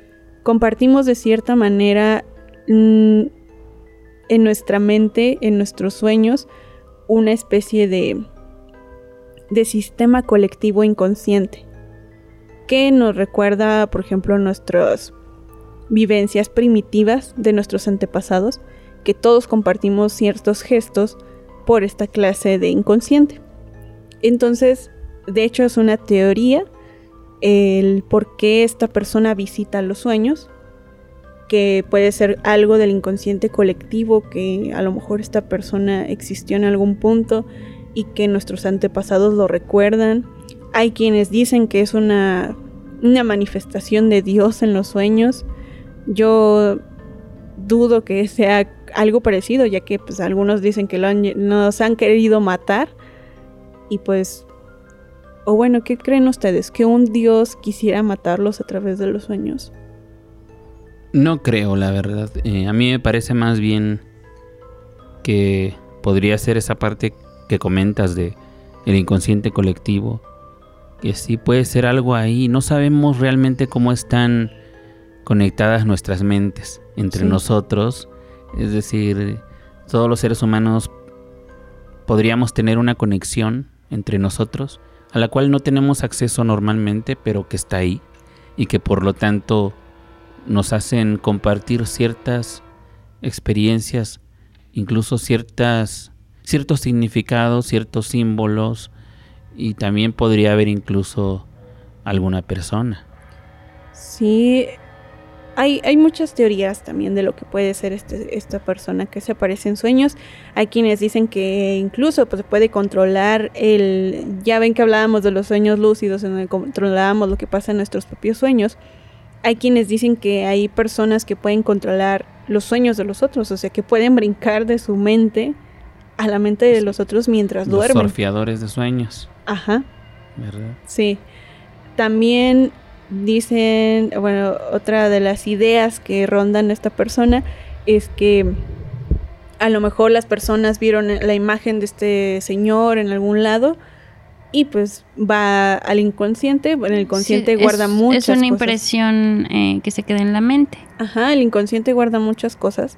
compartimos de cierta manera mm, en nuestra mente, en nuestros sueños, una especie de, de sistema colectivo inconsciente que nos recuerda, por ejemplo, nuestras vivencias primitivas de nuestros antepasados que todos compartimos ciertos gestos por esta clase de inconsciente. Entonces, de hecho es una teoría el por qué esta persona visita los sueños, que puede ser algo del inconsciente colectivo, que a lo mejor esta persona existió en algún punto y que nuestros antepasados lo recuerdan. Hay quienes dicen que es una, manifestación de Dios en los sueños. Yo dudo que sea algo parecido, ya que pues algunos dicen que nos han querido matar y pues o bueno, ¿qué creen ustedes? ¿Que un dios quisiera matarlos a través de los sueños? No creo, la verdad. Eh, a mí me parece más bien que podría ser esa parte que comentas de el inconsciente colectivo. Que sí puede ser algo ahí. No sabemos realmente cómo están conectadas nuestras mentes entre nosotros. Es decir, todos los seres humanos podríamos tener una conexión entre nosotros a la cual no tenemos acceso normalmente, pero que está ahí y que por lo tanto nos hacen compartir ciertas experiencias, incluso ciertas ciertos significados, ciertos símbolos y también podría haber incluso alguna persona. Sí, hay, muchas teorías también de lo que puede ser este, esta persona que se aparece en sueños. Hay quienes dicen que incluso pues, puede controlar el... Ya ven que hablábamos de los sueños lúcidos, en donde controlábamos lo que pasa en nuestros propios sueños. Hay quienes dicen que hay personas que pueden controlar los sueños de los otros, o sea, que pueden brincar de su mente a la mente de los otros mientras los duermen. Surfeadores de sueños. Ajá. ¿Verdad? Sí. También dicen, bueno, otra de las ideas que rondan esta persona es que a lo mejor las personas vieron la imagen de este señor en algún lado y pues va al inconsciente, bueno, el inconsciente guarda muchas cosas. Es una impresión eh, que se queda en la mente. Ajá, el inconsciente guarda muchas cosas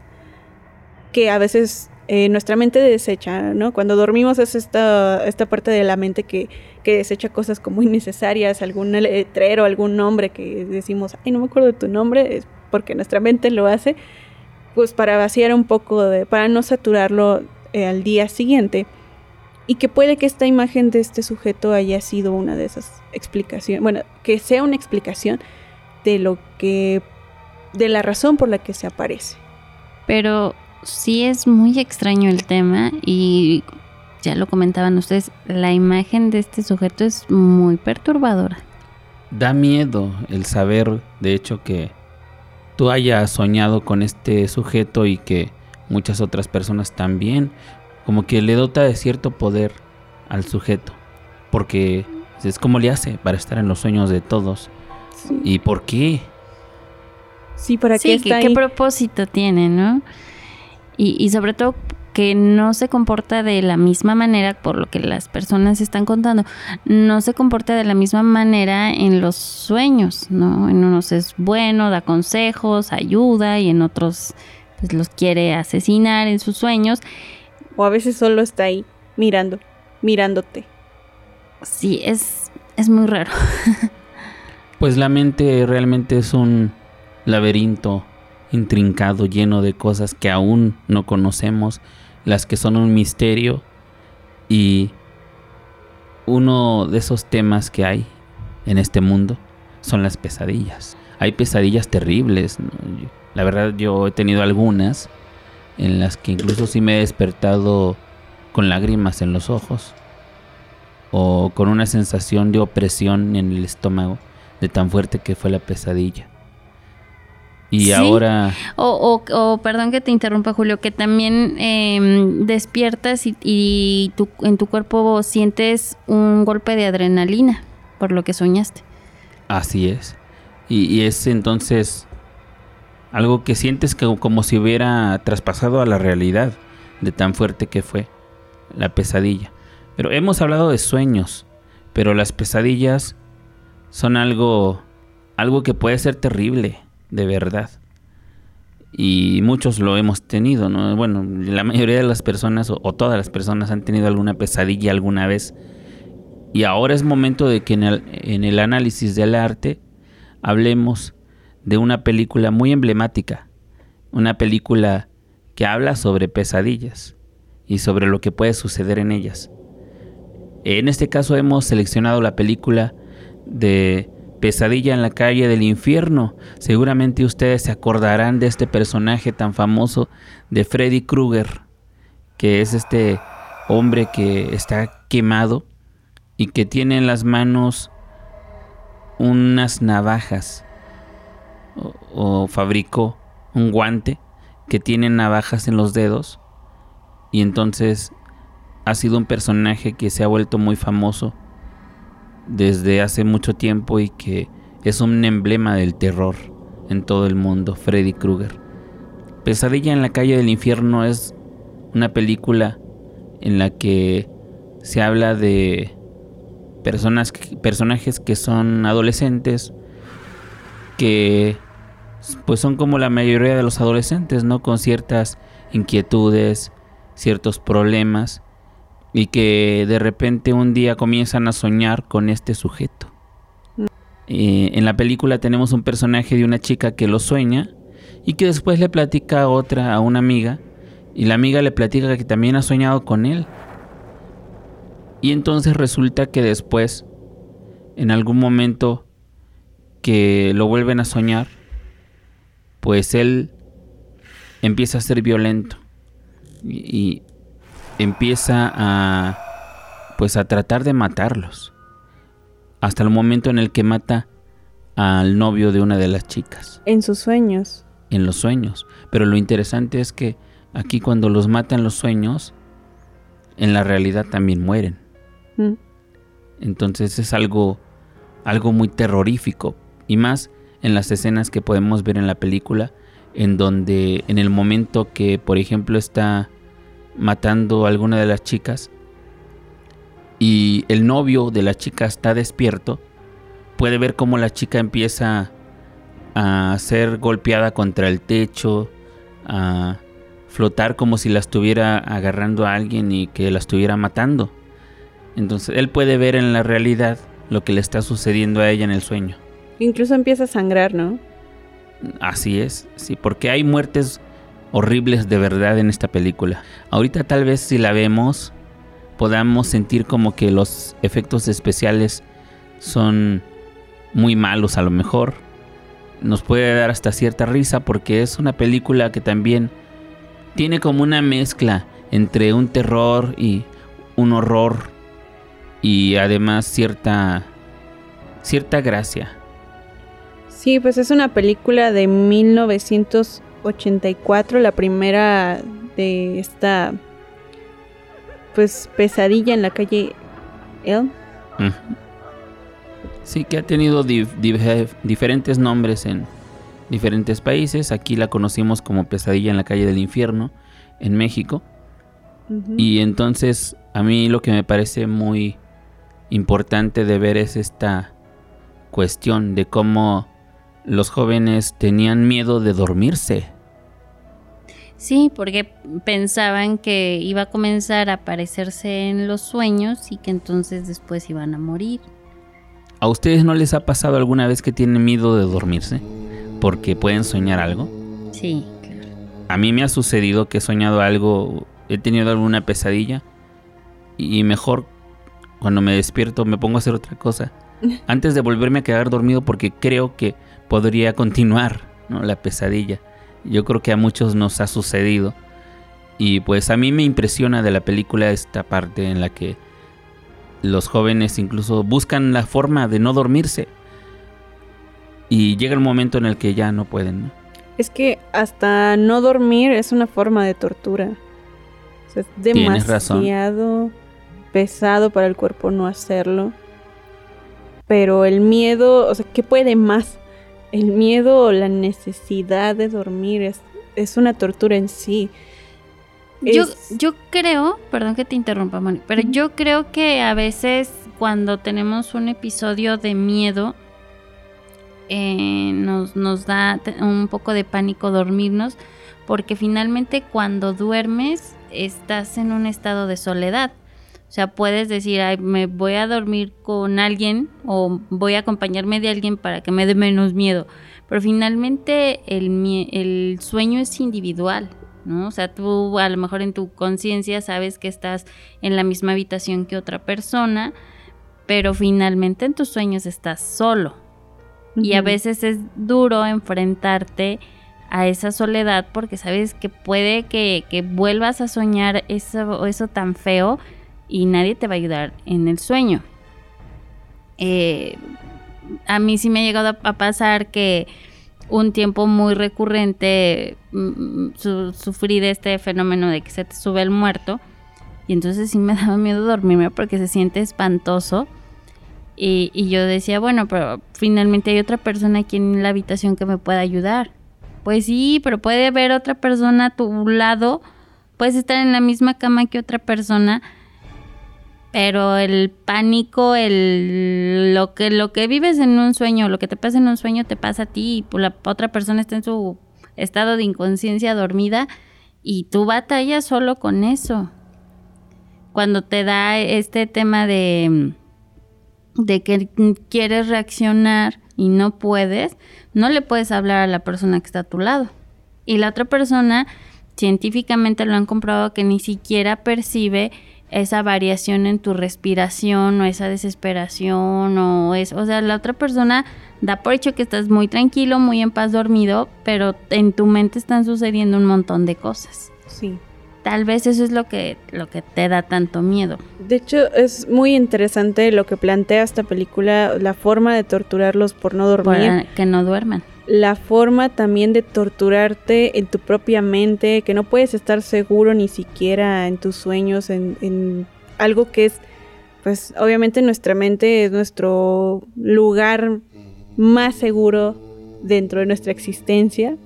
que a veces eh, nuestra mente desecha, ¿no? Cuando dormimos es esta, esta parte de la mente que, que desecha cosas como innecesarias, algún letrero, algún nombre que decimos, ay, no me acuerdo de tu nombre, es porque nuestra mente lo hace, pues para vaciar un poco, para no saturarlo eh, al día siguiente. Y que puede que esta imagen de este sujeto haya sido una de esas explicaciones, bueno, que sea una explicación de lo que, de la razón por la que se aparece. Pero sí es muy extraño el tema y ya lo comentaban ustedes, la imagen de este sujeto es muy perturbadora. Da miedo el saber, de hecho, que tú hayas soñado con este sujeto y que muchas otras personas también, como que le dota de cierto poder al sujeto, porque es como le hace para estar en los sueños de todos. ¿Y por qué? Sí, ¿para qué está ¿qué propósito tiene, no? Y, sobre todo que no se comporta de la misma manera, por lo que las personas están contando, no se comporta de la misma manera en los sueños, ¿no? En unos es bueno, da consejos, ayuda y en otros pues los quiere asesinar en sus sueños. O a veces solo está ahí mirando, mirándote. Sí, es, es muy raro. pues la mente realmente es un laberinto intrincado, lleno de cosas que aún no conocemos, las que son un misterio y uno de esos temas que hay en este mundo son las pesadillas. Hay pesadillas terribles. La verdad yo he tenido algunas en las que incluso sí me he despertado con lágrimas en los ojos o con una sensación de opresión en el estómago de tan fuerte que fue la pesadilla. Y ahora... O, o, perdón que te interrumpa, Julio, que también em, despiertas y, en tu cuerpo sientes un golpe de adrenalina por lo que soñaste. Así es. Y, es entonces algo que sientes que, como si hubiera traspasado a la realidad de tan fuerte que fue la pesadilla. Pero hemos hablado de sueños, pero las pesadillas son algo, algo que puede ser terrible de verdad. Y muchos lo hemos tenido, ¿no? Bueno, la mayoría de las personas o, todas las personas han tenido alguna pesadilla alguna vez. Y ahora es momento de que en el, en el análisis del arte hablemos de una película muy emblemática. Una película que habla sobre pesadillas y sobre lo que puede suceder en ellas. En este caso hemos seleccionado la película de Pesadilla en la calle del infierno. Seguramente ustedes se acordarán de este personaje tan famoso de Freddy Krueger, que es este hombre que está quemado y que tiene en las manos unas navajas o, fabricó un guante que tiene navajas en los dedos y entonces ha sido un personaje que se ha vuelto muy famoso desde hace mucho tiempo y que es un emblema del terror en todo el mundo, Freddy Krueger. Pesadilla en la calle del infierno es una película en la que se habla de personas, personajes que son adolescentes, que pues son como la mayoría de los adolescentes, ¿no? Con ciertas inquietudes, ciertos problemas y que de repente un día comienzan a soñar con este sujeto. Eh, en la película tenemos un personaje de una chica que lo sueña y que después le platica a otra, a una amiga, y la amiga le platica que también ha soñado con él. Y entonces resulta que después, en algún momento que lo vuelven a soñar, pues él empieza a ser violento y, empieza a pues a tratar de matarlos hasta el momento en el que mata al novio de una de las chicas. En sus sueños. En los sueños. Pero lo interesante es que aquí cuando los matan los sueños, en la realidad también mueren. Mm. Entonces es algo, algo muy terrorífico. Y más en las escenas que podemos ver en la película, en donde en el momento que, por ejemplo, está matando a alguna de las chicas y el novio de la chica está despierto, puede ver cómo la chica empieza a ser golpeada contra el techo, a flotar como si la estuviera agarrando a alguien y que la estuviera matando. Entonces él puede ver en la realidad lo que le está sucediendo a ella en el sueño. Incluso empieza a sangrar, ¿no? Así es, sí, porque hay muertes horribles de verdad en esta película. Ahorita tal vez si la vemos podamos sentir como que los efectos especiales son muy malos a lo mejor. Nos puede dar hasta cierta risa porque es una película que también tiene como una mezcla entre un terror y un horror y además cierta cierta gracia. Sí, pues es una película de 1984, la primera de esta pues pesadilla en la calle Elm. Sí, que ha tenido diferentes nombres en diferentes países. Aquí la conocimos como Pesadilla en la calle del infierno en México. Y entonces a mí lo que me parece muy importante de ver es esta cuestión de cómo los jóvenes tenían miedo de dormirse. Sí, porque pensaban que iba a comenzar a aparecerse en los sueños y que entonces después iban a morir. ¿A ustedes no les ha pasado alguna vez que tienen miedo de dormirse? Porque pueden soñar algo. Sí, claro. A mí me ha sucedido que he soñado algo, he tenido alguna pesadilla y mejor cuando me despierto me pongo a hacer otra cosa antes de volverme a quedar dormido porque creo que podría continuar la pesadilla. Yo creo que a muchos nos ha sucedido. Y pues a mí me impresiona de la película esta parte en la que los jóvenes incluso buscan la forma de no dormirse. Y llega el momento en el que ya no pueden. Es que hasta no dormir es una forma de tortura. es demasiado pesado para el cuerpo no hacerlo. Pero el miedo, o sea, ¿qué puede más? El miedo o la necesidad de dormir es, es una tortura en sí. Yo, yo creo, perdón que te interrumpa, Moni, pero yo creo que a veces cuando tenemos un episodio de miedo, eh, nos, nos da un poco de pánico dormirnos, porque finalmente cuando duermes estás en un estado de soledad. O sea, puedes decir, Ay, me voy a dormir con alguien o voy a acompañarme de alguien para que me dé menos miedo. Pero finalmente el, el sueño es individual. ¿no? O sea, tú a lo mejor en tu conciencia sabes que estás en la misma habitación que otra persona, pero finalmente en tus sueños estás solo. Y a veces es duro enfrentarte a esa soledad porque sabes que puede que, que vuelvas a soñar eso, eso tan feo y nadie te va a ayudar en el sueño. Eh, a mí sí me ha llegado a, pasar que un tiempo muy recurrente mm, su- sufrí de este fenómeno de que se te sube el muerto y entonces sí me daba miedo dormirme porque se siente espantoso. Y yo decía, bueno, pero finalmente hay otra persona aquí en la habitación que me pueda ayudar. Pues sí, pero puede haber otra persona a tu lado, puedes estar en la misma cama que otra persona, pero el pánico, el lo que lo que vives en un sueño, lo que te pasa en un sueño te pasa a ti y la otra persona está en su estado de inconsciencia dormida y tú batallas solo con eso. Cuando te da este tema de de que quieres reaccionar y no puedes, no le puedes hablar a la persona que está a tu lado. Y la otra persona, científicamente lo han comprobado que ni siquiera percibe esa variación en tu respiración o esa desesperación o eso. O sea, la otra persona da por hecho que estás muy tranquilo, muy en paz dormido, pero en tu mente están sucediendo un montón de cosas. Sí. Tal vez eso es lo que, lo que te da tanto miedo. De hecho, es muy interesante lo que plantea esta película, la forma de torturarlos por no dormir, que no duerman. La forma también de torturarte en tu propia mente, que no puedes estar seguro ni siquiera en tus sueños, en, en algo que es, pues obviamente nuestra mente es nuestro lugar más seguro dentro de nuestra existencia,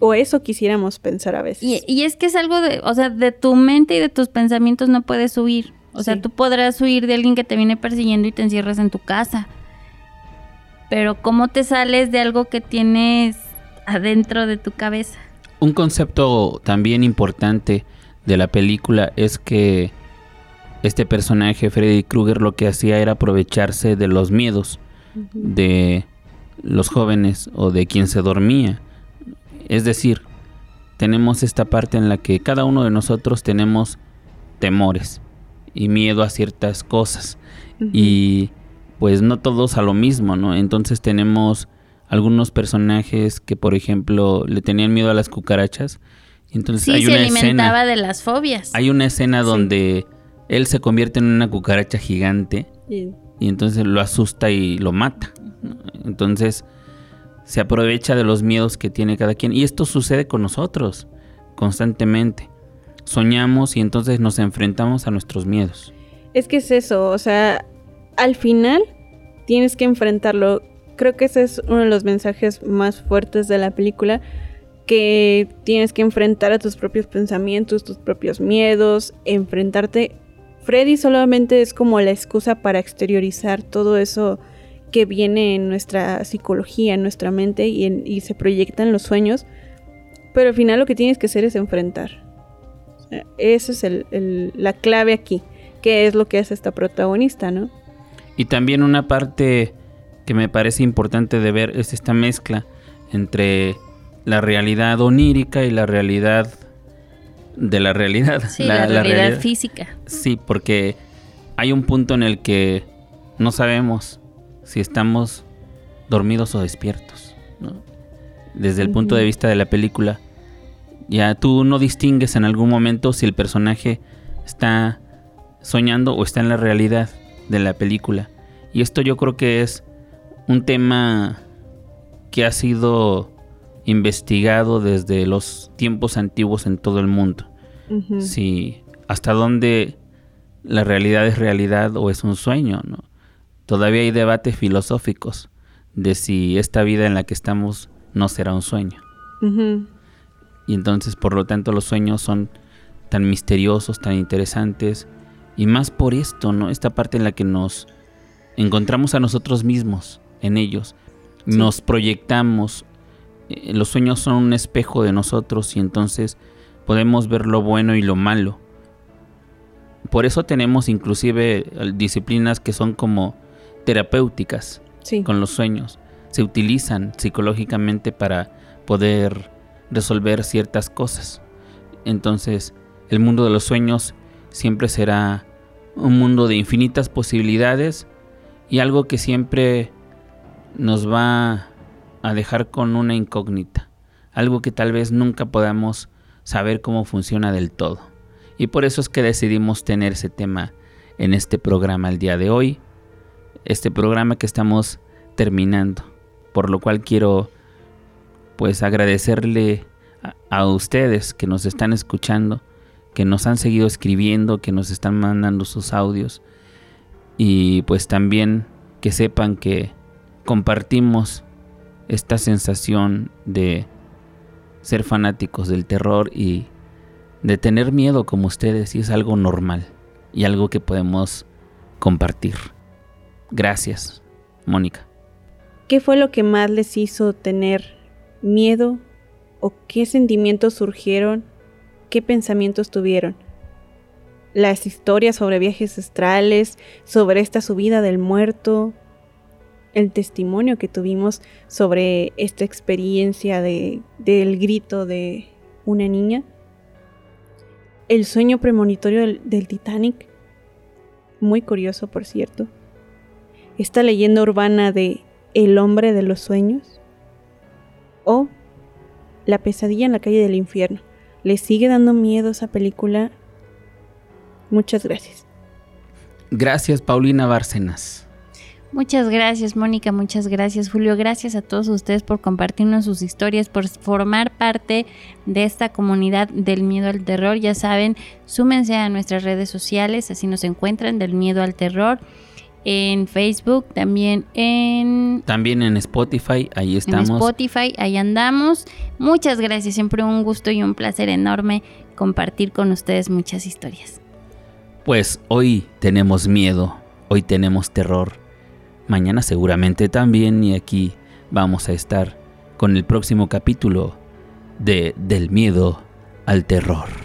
o eso quisiéramos pensar a veces. Y, y es que es algo de, o sea, de tu mente y de tus pensamientos no puedes huir. O sea, tú podrás huir de alguien que te viene persiguiendo y te encierras en tu casa. Pero ¿cómo te sales de algo que tienes adentro de tu cabeza? Un concepto también importante de la película es que este personaje, Freddy Krueger, lo que hacía era aprovecharse de los miedos de los jóvenes o de quien se dormía. Es decir, tenemos esta parte en la que cada uno de nosotros tenemos temores y miedo a ciertas cosas y pues no todos a lo mismo, ¿no? Entonces tenemos algunos personajes que por ejemplo le tenían miedo a las cucarachas. y Entonces Sí, hay se una alimentaba escena, de las fobias. hay una escena Sí. donde él se convierte en una cucaracha gigante Y- y entonces lo asusta y lo mata. ¿no? Entonces se aprovecha de los miedos que tiene cada quien y esto sucede con nosotros constantemente. Soñamos y entonces nos enfrentamos a nuestros miedos. Es que es eso, o sea, al final tienes que enfrentarlo. Creo que ese es uno de los mensajes más fuertes de la película, que tienes que enfrentar a tus propios pensamientos, tus propios miedos, enfrentarte. Freddy solamente es como la excusa para exteriorizar todo eso que viene en nuestra psicología, en nuestra mente y, en- y se proyecta en los sueños, pero al final lo que tienes que hacer es enfrentar. Esa es la clave aquí que es lo que hace esta protagonista, ¿no? Y también una parte que me parece importante de ver es esta mezcla entre la realidad onírica y la realidad de la realidad. Sí, la, realidad física. Sí, porque hay un punto en el que no sabemos si estamos dormidos o despiertos. ¿no? Desde el punto de vista de la película, ya tú no distingues en algún momento si el personaje está soñando o está en la realidad de la película. Y esto yo creo que es un tema que ha sido investigado desde los tiempos antiguos en todo el mundo. Si hasta dónde la realidad es realidad o es un sueño, ¿no? Todavía hay debates filosóficos de si esta vida en la que estamos no será un sueño. Y entonces, por lo tanto, los sueños son tan misteriosos, tan interesantes. Y más por esto, ¿no? Esta parte en la que nos encontramos a nosotros mismos en ellos. Sí. Nos proyectamos. Eh, Los sueños son un espejo de nosotros y entonces podemos ver lo bueno y lo malo. Por eso tenemos inclusive eh, disciplinas que son como terapéuticas Sí. con los sueños. Se utilizan psicológicamente para poder resolver ciertas cosas. entonces el mundo de los sueños siempre será un mundo de infinitas posibilidades y algo que siempre nos va a dejar con una incógnita, algo que tal vez nunca podamos saber cómo funciona del todo. Y por eso es que decidimos tener ese tema en este programa el día de hoy, este programa que estamos terminando, por lo cual quiero pues agradecerle a, a ustedes que nos están escuchando, que nos han seguido escribiendo, que nos están mandando sus audios y pues también que sepan que compartimos esta sensación de ser fanáticos del terror y de tener miedo como ustedes y es algo normal y algo que podemos compartir. Gracias, Mónica. ¿Qué fue lo que más les hizo tener miedo o qué sentimientos surgieron qué pensamientos tuvieron. Las historias sobre viajes astrales, sobre esta subida del muerto, el testimonio que tuvimos sobre esta experiencia de, del grito de una niña, el sueño premonitorio del, del Titanic, muy curioso por cierto, esta leyenda urbana de El hombre de los sueños o La pesadilla en la calle del infierno le sigue dando miedo esa película, muchas gracias. Gracias, Paulina Bárcenas. Muchas gracias, Mónica. Muchas gracias, Julio. Gracias a todos ustedes por compartirnos sus historias, por formar parte de esta comunidad del miedo al terror. Ya saben, súmense a nuestras redes sociales, así nos encuentran del miedo al terror en Facebook, también en... También en Spotify, ahí estamos. En Spotify, ahí andamos. Muchas gracias, siempre un gusto y un placer enorme compartir con ustedes muchas historias. Pues hoy tenemos miedo, hoy tenemos terror. Mañana seguramente también y aquí vamos a estar con el próximo capítulo de Del miedo al terror.